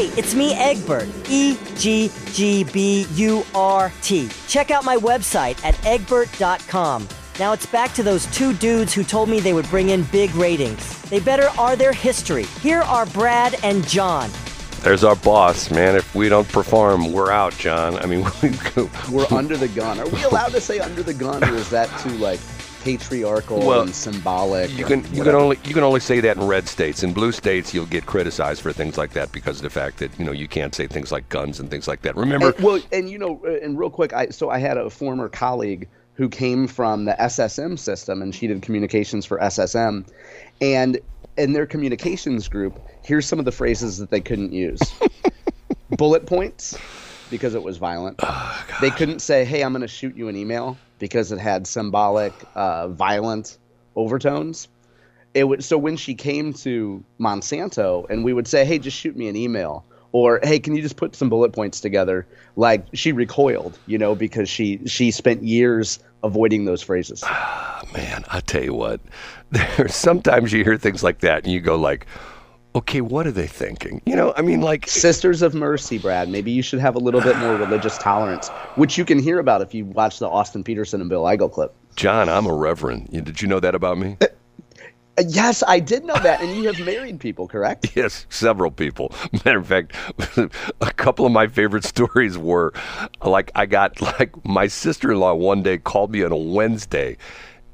Hey, it's me, Egbert. E G G B U R T. Check out my website at egbert.com. Now it's back to those two dudes who told me they would bring in big ratings. They better are their history. Here are Brad and John. There's our boss, man. If we don't perform, we're out, John. I mean, we're under the gun. Are we allowed to say under the gun, or is that too like patriarchal well, and symbolic. You can you can only you can only say that in red states. In blue states, you'll get criticized for things like that because of the fact that you know you can't say things like guns and things like that. Remember? And, well, and you know, uh, and real quick, I so I had a former colleague who came from the SSM system, and she did communications for SSM, and in their communications group, here's some of the phrases that they couldn't use: bullet points because it was violent. Oh, they couldn't say, "Hey, I'm going to shoot you an email." Because it had symbolic, uh, violent overtones. It would so when she came to Monsanto and we would say, "Hey, just shoot me an email," or "Hey, can you just put some bullet points together?" Like she recoiled, you know, because she she spent years avoiding those phrases. Ah, man, I tell you what, sometimes you hear things like that and you go like, okay, what are they thinking? You know, I mean, like Sisters of Mercy, Brad. Maybe you should have a little bit more religious tolerance, which you can hear about if you watch the Austin Petersen and Bill Eigel clip. John, I'm a reverend. Did you know that about me? Uh, yes, I did know that, and you have married people, correct? Yes, several people. Matter of fact, a couple of my favorite stories were like I got like my sister-in-law one day called me on a Wednesday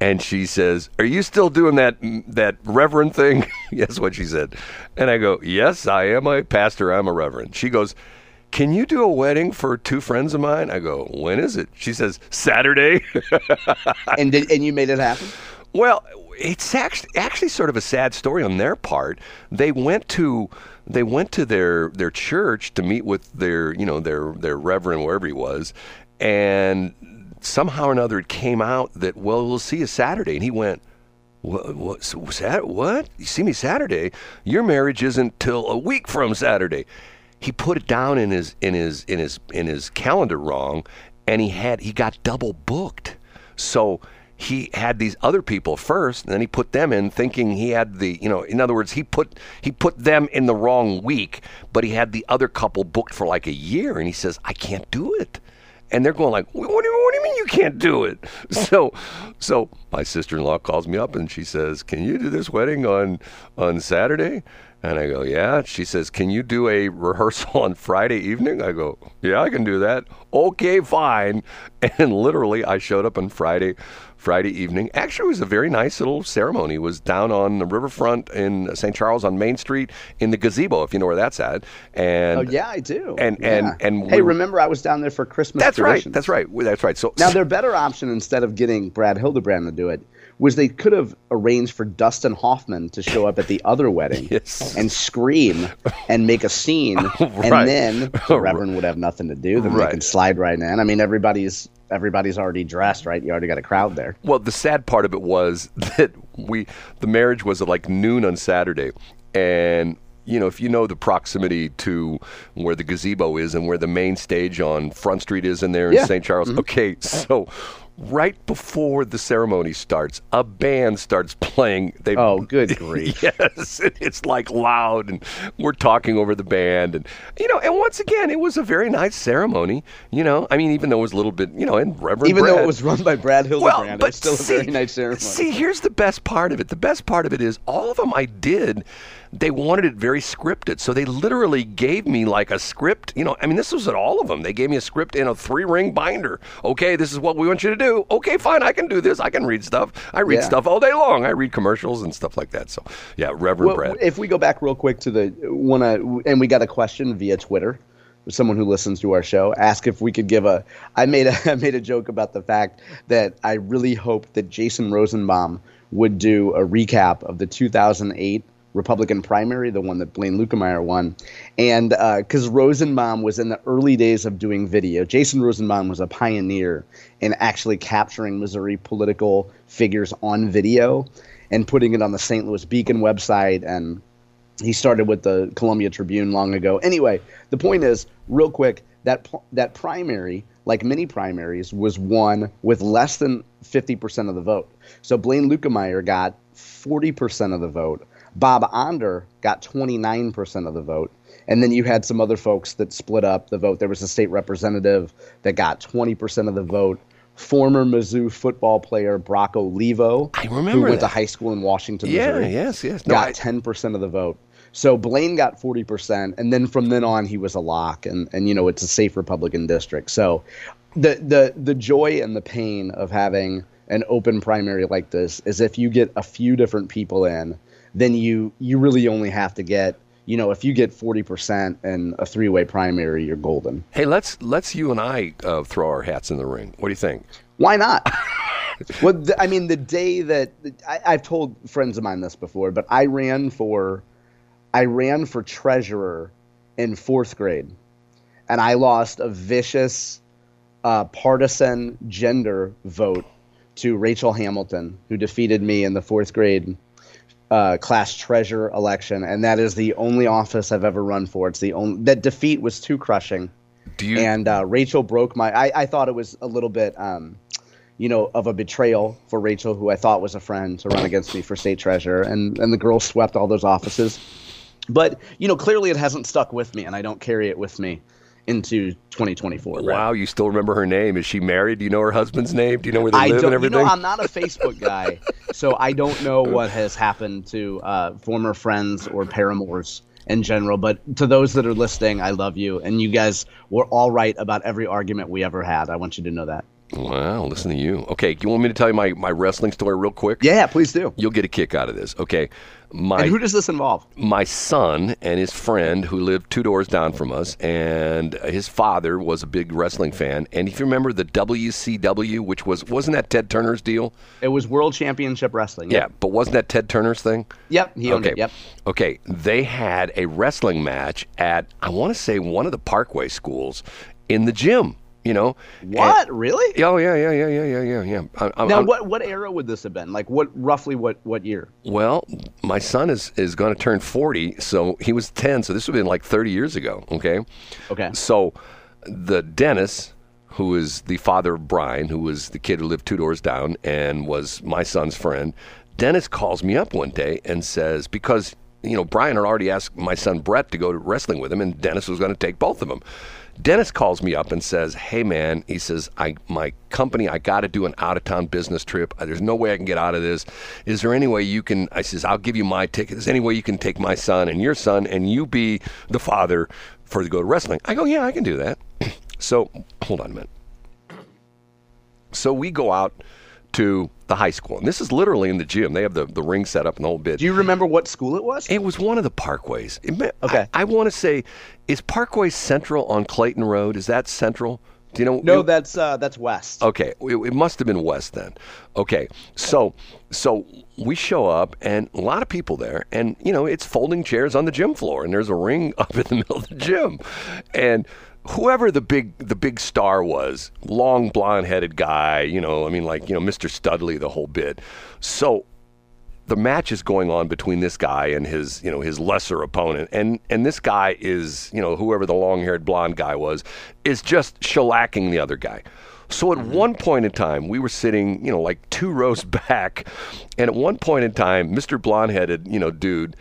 and she says, "Are you still doing that that reverend thing?" yes, what she said. And I go, "Yes, I am a pastor. I'm a reverend." She goes, "Can you do a wedding for two friends of mine?" I go, "When is it?" She says, "Saturday." and did, and you made it happen? Well, it's actually actually sort of a sad story on their part. They went to they went to their their church to meet with their you know their their reverend wherever he was, and somehow or another it came out that well we'll see you Saturday, and he went. What, what, what? You see me Saturday? Your marriage isn't till a week from Saturday. He put it down in his in his in his in his calendar wrong, and he had he got double booked. So he had these other people first, and then he put them in, thinking he had the, you know, in other words, he put he put them in the wrong week, but he had the other couple booked for like a year, and he says, "I can't do it." and they're going like, what do, you, you can't do it? So, so my sister-in-law calls me up and she says, can you do this wedding on on Saturday? And I go, yeah. She says, can you do a rehearsal on Friday evening? I go, yeah, I can do that. Okay, fine. And literally, I showed up on Friday Friday evening. Actually, it was a very nice little ceremony. It was down on the riverfront in St. Charles on Main Street in the gazebo, if you know where that's at. And oh yeah, I do. And yeah. and and hey, remember I was down there for Christmas. That's traditions. right. That's right. That's right. So now their better option instead of getting Brad Hildebrand to do it was they could have arranged for Dustin Hoffman to show up at the other wedding yes. and scream and make a scene, right. and then the Reverend would have nothing to do. Then right. they can slide right in. I mean, everybody's everybody's already dressed, right? You already got a crowd there. Well, the sad part of it was that we the marriage was at like noon on Saturday, and you know, if you know the proximity to where the gazebo is and where the main stage on Front Street is in there in yeah. St. Charles. Mm-hmm. Okay, so right before the ceremony starts, a band starts playing. They, oh, good grief! yes, it's like loud, and we're talking over the band, and you know, and once again, it was a very nice ceremony. You know, I mean, even though it was a little bit, you know, and Reverend even Brad, though it was run by Brad Hildebrand, well, but it was still see, a very nice ceremony. See, here's the best part of it. The best part of it is all of them I did they wanted it very scripted. So they literally gave me like a script. You know, I mean, this was at all of them. They gave me a script in a three ring binder. Okay, this is what we want you to do. Okay, fine, I can do this. I can read stuff. I read yeah. stuff all day long. I read commercials and stuff like that. So, yeah, Reverend well, Brad. If we go back real quick to the one, uh, and we got a question via Twitter someone who listens to our show ask if we could give a I made a I made a joke about the fact that I really hope that Jason Rosenbaum would do a recap of the 2008 Republican primary, the one that Blaine Luetkemeyer won. And because uh, Rosenbaum was in the early days of doing video, Jason Rosenbaum was a pioneer in actually capturing Missouri political figures on video and putting it on the St. Louis Beacon website. And he started with the Columbia Tribune long ago. Anyway, the point is, real quick, that that primary, like many primaries, was won with less than 50% of the vote. So Blaine Luetkemeyer got 40% of the vote. Bob Onder got 29% of the vote. And then you had some other folks that split up the vote. There was a state representative that got 20% of the vote. Former Mizzou football player Brock Olivo, I remember who went that. to high school in Washington, Yeah, Missouri, yes, yes. No, got I- 10% of the vote. So Blaine got 40%, and then from then on he was a lock, and, and you know it's a safe Republican district. So the the the joy and the pain of having an open primary like this is if you get a few different people in, then you you really only have to get you know if you get 40% in a three way primary, you're golden. Hey, let's let's you and I uh, throw our hats in the ring. What do you think? Why not? well, the, I mean, the day that I, I've told friends of mine this before, but I ran for, I ran for treasurer in fourth grade, and I lost a vicious, uh, partisan gender vote to Rachel Hamilton, who defeated me in the fourth grade uh, class treasurer election, and that is the only office I've ever run for. It's the only that defeat was too crushing Do you? and uh, Rachel broke my. I, I thought it was a little bit, um, you know, of a betrayal for Rachel, who I thought was a friend, to run against me for state treasurer, and and the girl swept all those offices. But you know, clearly it hasn't stuck with me, and I don't carry it with me into 2024. Brad. wow, you still remember her name? Is she married? Do you know her husband's name? Do you know where they I live don't. and You everything? know, I'm not a Facebook guy, so I don't know what has happened to uh, former friends or paramours in general. But to those that are listening, I love you, and you guys were all right about every argument we ever had. I want you to know that. Wow, listen to you. Okay, you want me to tell you my, my wrestling story real quick? Yeah, please do. You'll get a kick out of this. Okay, my And who does this involve? my son and his friend who lived two doors down from us, and his father was a big wrestling fan. And if you remember the WCW, which was wasn't that Ted Turner's deal? It was World Championship Wrestling. Yeah, but wasn't that Ted Turner's thing? Yep, he owned okay. it. Yep. Okay, they had a wrestling match at I want to say one of the Parkway schools in the gym. You know What? really? Oh yeah, yeah, yeah, yeah, yeah, yeah, yeah. I'm- Now, I'm- what what era would this have been? Like, what roughly what what year? Well, my son is is going to turn 40, so he was 10, so this would have been like 30 years ago. Okay. Okay. So, the Dennis, who is the father of Brian, who was the kid who lived two doors down and was my son's friend, Dennis calls me up one day and says, because, you know, Brian had already asked my son Brett to go to wrestling with him, and Dennis was going to take both of them. Dennis calls me up and says, "Hey man," he says, "I my company, I got to do an out of town business trip. There's no way I can get out of this. Is there any way you can?" I says, "I'll give you my ticket. Is there any way you can take my son and your son, and you be the father for to go to wrestling?" I go, "Yeah, I can do that." so hold on a minute. So we go out to the high school, and this is literally in the gym. They have the, the ring set up and the whole bit. Do you remember what school it was? It was one of the parkways. It Okay. I, want to say, is Parkway Central on Clayton Road? Is that Central? Do you know? no, it- that's uh, that's West. Okay, it, it must have been west then. Okay, so so we show up and a lot of people there, and you know it's folding chairs on the gym floor, and there's a ring up in the middle of the gym, and whoever the big the big star was, long blonde headed guy, you know, I mean like you know Mr. Studley, the whole bit. So the match is going on between this guy and his you know his lesser opponent and and this guy is you know whoever the long-haired blonde guy was is just shellacking the other guy so at mm-hmm. one point in time we were sitting you know like two rows back and at one point in time mr blonde-headed you know dude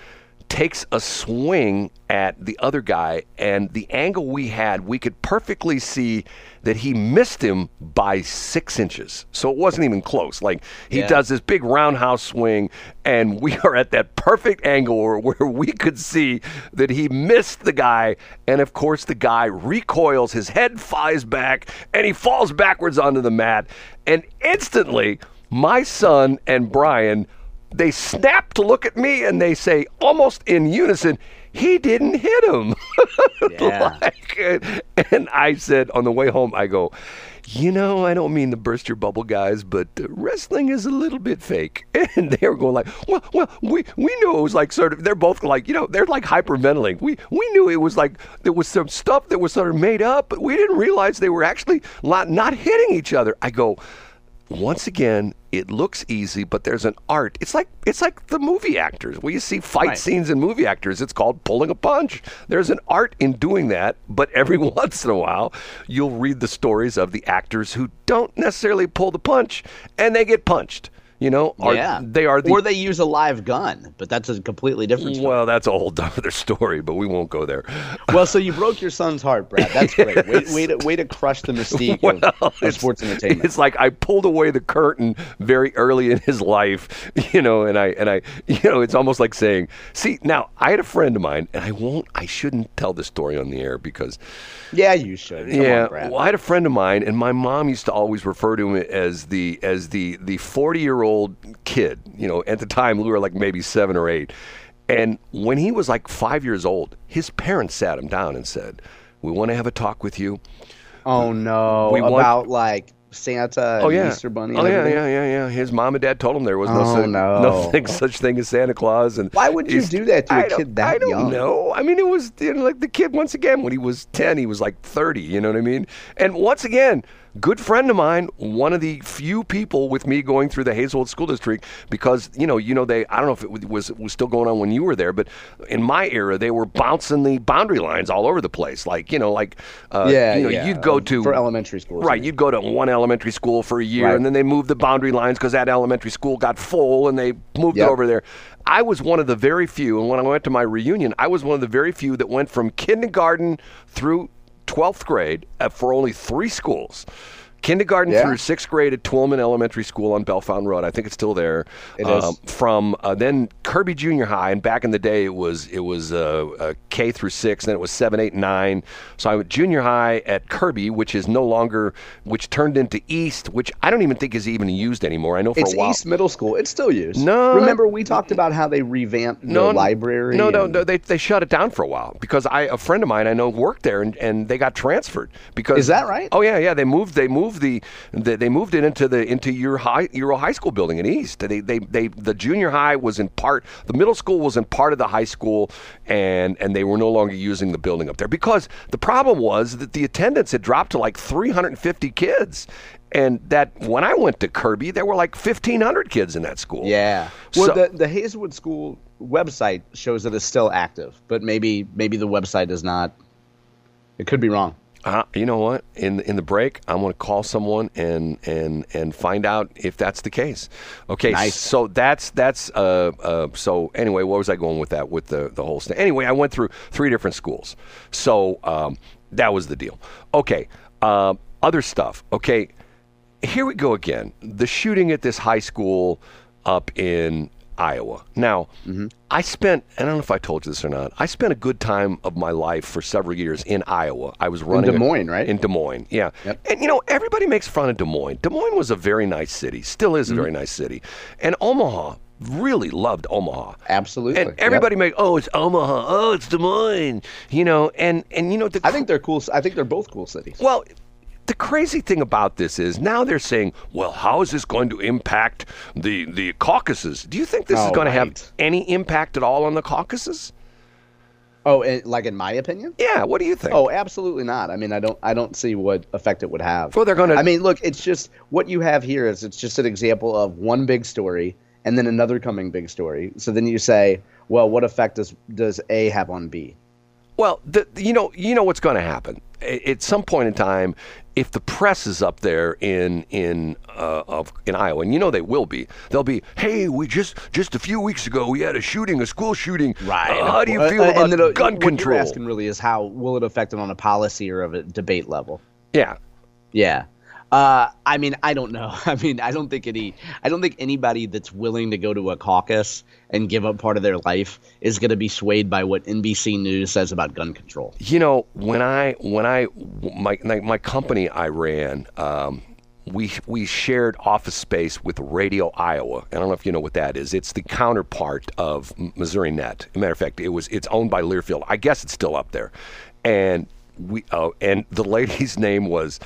takes a swing at the other guy, and the angle we had, we could perfectly see that he missed him by six inches. So it wasn't even close. Like he Yeah. does this big roundhouse swing, and we are at that perfect angle where, where we could see that he missed the guy. And of course, the guy recoils, his head flies back, and he falls backwards onto the mat. And instantly, my son and Brian they snap to look at me and they say almost in unison he didn't hit him Yeah. like, and, I said on the way home, I go, you know, I don't mean to burst your bubble, guys, but uh, wrestling is a little bit fake. And they were going like, well, well, we we knew it was like sort of. They're both like, you know, they're like hyperventilating. We we knew it was like there was some stuff that was sort of made up, but we didn't realize they were actually not, not hitting each other. I go, once again, it looks easy, but there's an art. It's like it's like the movie actors. When you see fight Right. scenes in movie actors, it's called pulling a punch. There's an art in doing that, but every once in a while, you'll read the stories of the actors who don't necessarily pull the punch and they get punched. You know, Are- yeah, they are the or they use a live gun, but that's a completely different. story. well, that's a whole other story, but we won't go there. Well, so you broke your son's heart, Brad. That's great. Way, Yes. way to way to crush the mystique Well, of, of sports entertainment. It's like I pulled away the curtain very early in his life, you know, and I and I, you know, it's almost like saying, "See, now I had a friend of mine, and I won't, I shouldn't tell this story on the air because, yeah, you should. Come yeah, on, Brad. well, I had a friend of mine, and my mom used to always refer to him as the as the the forty year old kid. You know, at the time we were like maybe seven or eight, and when he was like five years old, his parents sat him down and said, "We want to have a talk with you." Oh no, We want- about like Santa and Oh yeah, Easter Bunny. Oh yeah, yeah, yeah, yeah. His mom and dad told him there was no, Oh, such, no. nothing such thing as Santa Claus. And Why would you do that to a kid that young? I don't young? know. I mean, it was you know, like the kid once again when he was ten, he was like thirty. You know what I mean? And once again, good friend of mine, one of the few people with me going through the Hazelwood School District because you know, you know, they I don't know if it was was still going on when you were there, but in my era, they were bouncing the boundary lines all over the place. Like you know, like uh, Yeah, you know, yeah, you'd go to for elementary school, right? You'd go to one elementary school for a year, Right. and then they moved the boundary lines because that elementary school got full, and they moved Yep. it over there. I was one of the very few, and when I went to my reunion, I was one of the very few that went from kindergarten through 12th grade for only three schools. Kindergarten Yeah. through sixth grade at Twillman Elementary School on Bellefontaine Road. I think it's still there. It is. Um, from uh, then Kirby Junior High, and back in the day it was it was uh, uh, K through six, then it was seven, eight, nine. So I went junior high at Kirby, which is no longer, which turned into East, which I don't even think is even used anymore. I know for It's a while. It's East Middle School. It's still used. No. remember we talked about how they revamped the library. No, no, no. They, they shut it down for a while because I a friend of mine I know worked there and, and they got transferred because Is that right? Oh yeah, yeah. They moved they moved the, the they moved it into the into your high Euro High School building in East. They, they they the junior high was in part the middle school was in part of the high school and and they were no longer using the building up there because the problem was that the attendance had dropped to like 350 kids. And that when I went to Kirby, there were like 1,500 kids in that school. Yeah. Well, So- the the Hazelwood School website shows that it's still active, but maybe maybe the website is not. It could be wrong. Uh, you know what? In in the break, I'm going to call someone and and and find out if that's the case. Okay. Nice. So that's that's uh, uh so anyway, what was I going with that with the the whole thing? Anyway, I went through three different schools. So um, that was the deal. Okay. Um, other stuff. Okay. Here we go again. The shooting at this high school up in Iowa. Now, Mm-hmm. I spent, I don't know if I told you this or not, I spent a good time of my life for several years in Iowa. I was running. In Des a- Moines, right? In Des Moines, yeah. Yep. And you know, everybody makes fun of Des Moines. Des Moines was a very nice city, still is a Mm-hmm. very nice city. And Omaha, really loved Omaha. Absolutely. And everybody make, oh, it's Omaha, oh, it's Des Moines, you know, and, and you know, the I think they're cool. I think they're both cool cities. well, the crazy thing about this is now they're saying, well, how is this going to impact the, the caucuses? Do you think this is Oh, going to have any impact at all on the caucuses? Oh, and, like in my opinion. Yeah, what do you think? Oh, absolutely not. I mean, I don't. I don't see what effect it would have. Well, they're gonna- I mean, look, it's just what you have here is it's just an example of one big story and then another coming big story. So then you say, well, what effect does does A have on B? Well, the, you know, you know what's going to happen at some point in time. If the press is up there in in uh, of in Iowa, and you know they will be, they'll be. Hey, we just just a few weeks ago we had a shooting, a school shooting. Uh, how do you Uh, feel uh, about and then, gun what control? You're asking really is how will it affect it on a policy or of a debate level? yeah, Yeah. Uh, I mean, I don't know. I mean, I don't think any, I don't think anybody that's willing to go to a caucus and give up part of their life is going to be swayed by what NBC News says about gun control. You know, when I when I my my, company I ran, um, we we shared office space with Radio Iowa. I don't know if you know what that is. It's the counterpart of Missourinet. Matter of fact, it was it's owned by Learfield. I guess it's still up there, and we oh, and the lady's name was,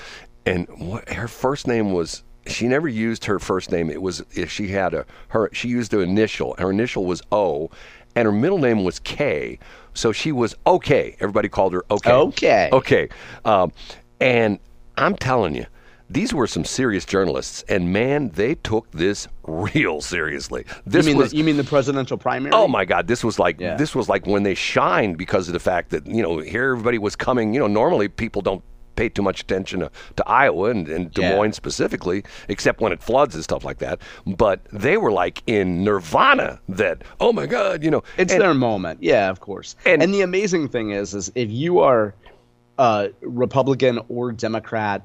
and what, her first name was. She never used her first name. It was if she had a her. She used an initial. Her initial was O, and her middle name was K. So she was okay. Everybody called her okay. Okay. Okay. Um, and I'm telling you, these were some serious journalists, and man, they took this real seriously. This you mean was the, you mean the presidential primary? Oh my God! This was like Yeah. this was like when they shined because of the fact that you know here everybody was coming. You know, normally people don't pay too much attention to, to Iowa and, and Des Yeah. Moines specifically, except when it floods and stuff like that. But they were like in nirvana. That oh my God, you know, It's and- their moment. Yeah, of course. And- And, the amazing thing is, is if you are a Republican or Democrat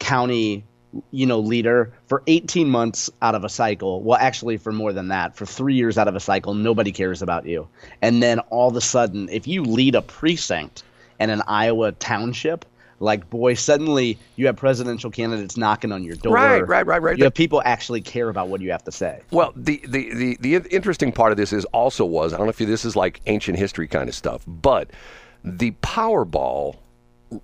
county, you know, leader for 18 months out of a cycle, well, actually for more than that, for three years out of a cycle, nobody cares about you. And then all of a sudden, if you lead a precinct in an Iowa township, like boy, suddenly you have presidential candidates knocking on your door. Right, right, right, right. You have people actually care about what you have to say. Well, the, the, the, the interesting part of this is also was I don't know if this is like ancient history kind of stuff, but the Powerball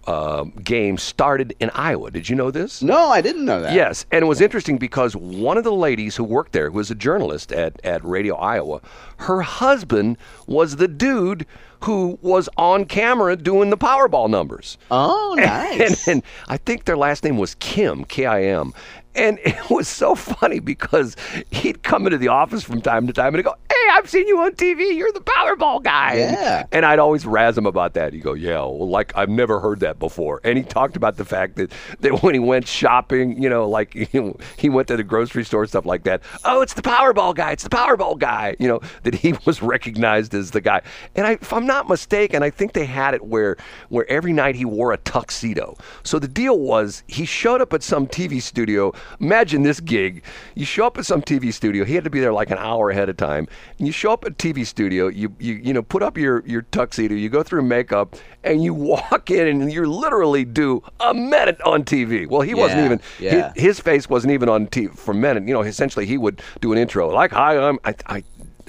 uh, game started in Iowa. Did you know this? No, I didn't know that. Yes, and it was interesting because one of the ladies who worked there, who was a journalist at, at Radio Iowa, her husband was the dude who was on camera doing the Powerball numbers. Oh, nice. And, and I think their last name was Kim, K I M. And it was so funny because he'd come into the office from time to time and he'd go, Hey, I've seen you on TV. You're the Powerball guy. And- Yeah. And, I'd always razz him about that. He'd go, Yeah, well, like I've never heard that before. And he talked about the fact that, that when he went shopping, you know, like he, he went to the grocery store, stuff like that. Oh, it's the Powerball guy. It's the Powerball guy. You know, that he was recognized as the guy. And I, if I'm not mistaken, I think they had it where where every night he wore a tuxedo. So the deal was he showed up at some TV studio. Imagine this gig. You show up at some TV studio. He had to be there like an hour ahead of time. You show up at TV studio, you you you know, put up your your tuxedo, you go through makeup, and you walk in and you literally do a minute on TV. Well, he wasn't even yeah. his, his face wasn't even on TV for a minute. You know, essentially he would do an intro like, "Hi, I'm I." I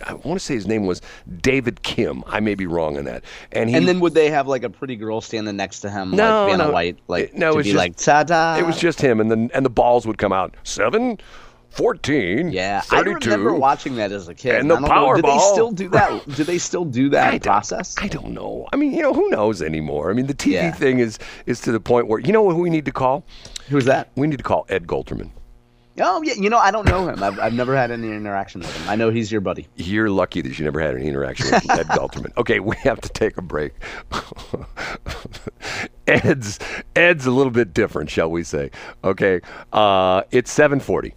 I want to say his name was David Kim. I may be wrong on that. And he And then would they have like a pretty girl standing next to him, No, like Vanna no. White, like It- no, it to was be just- like ta-da? it was just him, and then and the balls would come out seven, 14, yeah. 32. I remember watching that as a kid. And the know, Do they Powerball. still do that? Do they still do that I process? I don't know. I mean, you know, who knows anymore? I mean, the TV Yeah. thing is is to the point where you know who we need to call? Who's that? We need to call Ed Golterman. Oh yeah, you know I don't know him. I've, I've never had any interaction with him. I know he's your buddy. You're lucky that you never had any interaction with Ed Golterman. Okay, we have to take a break. Ed's Ed's a little bit different, shall we say? Okay, uh, it's 7:40.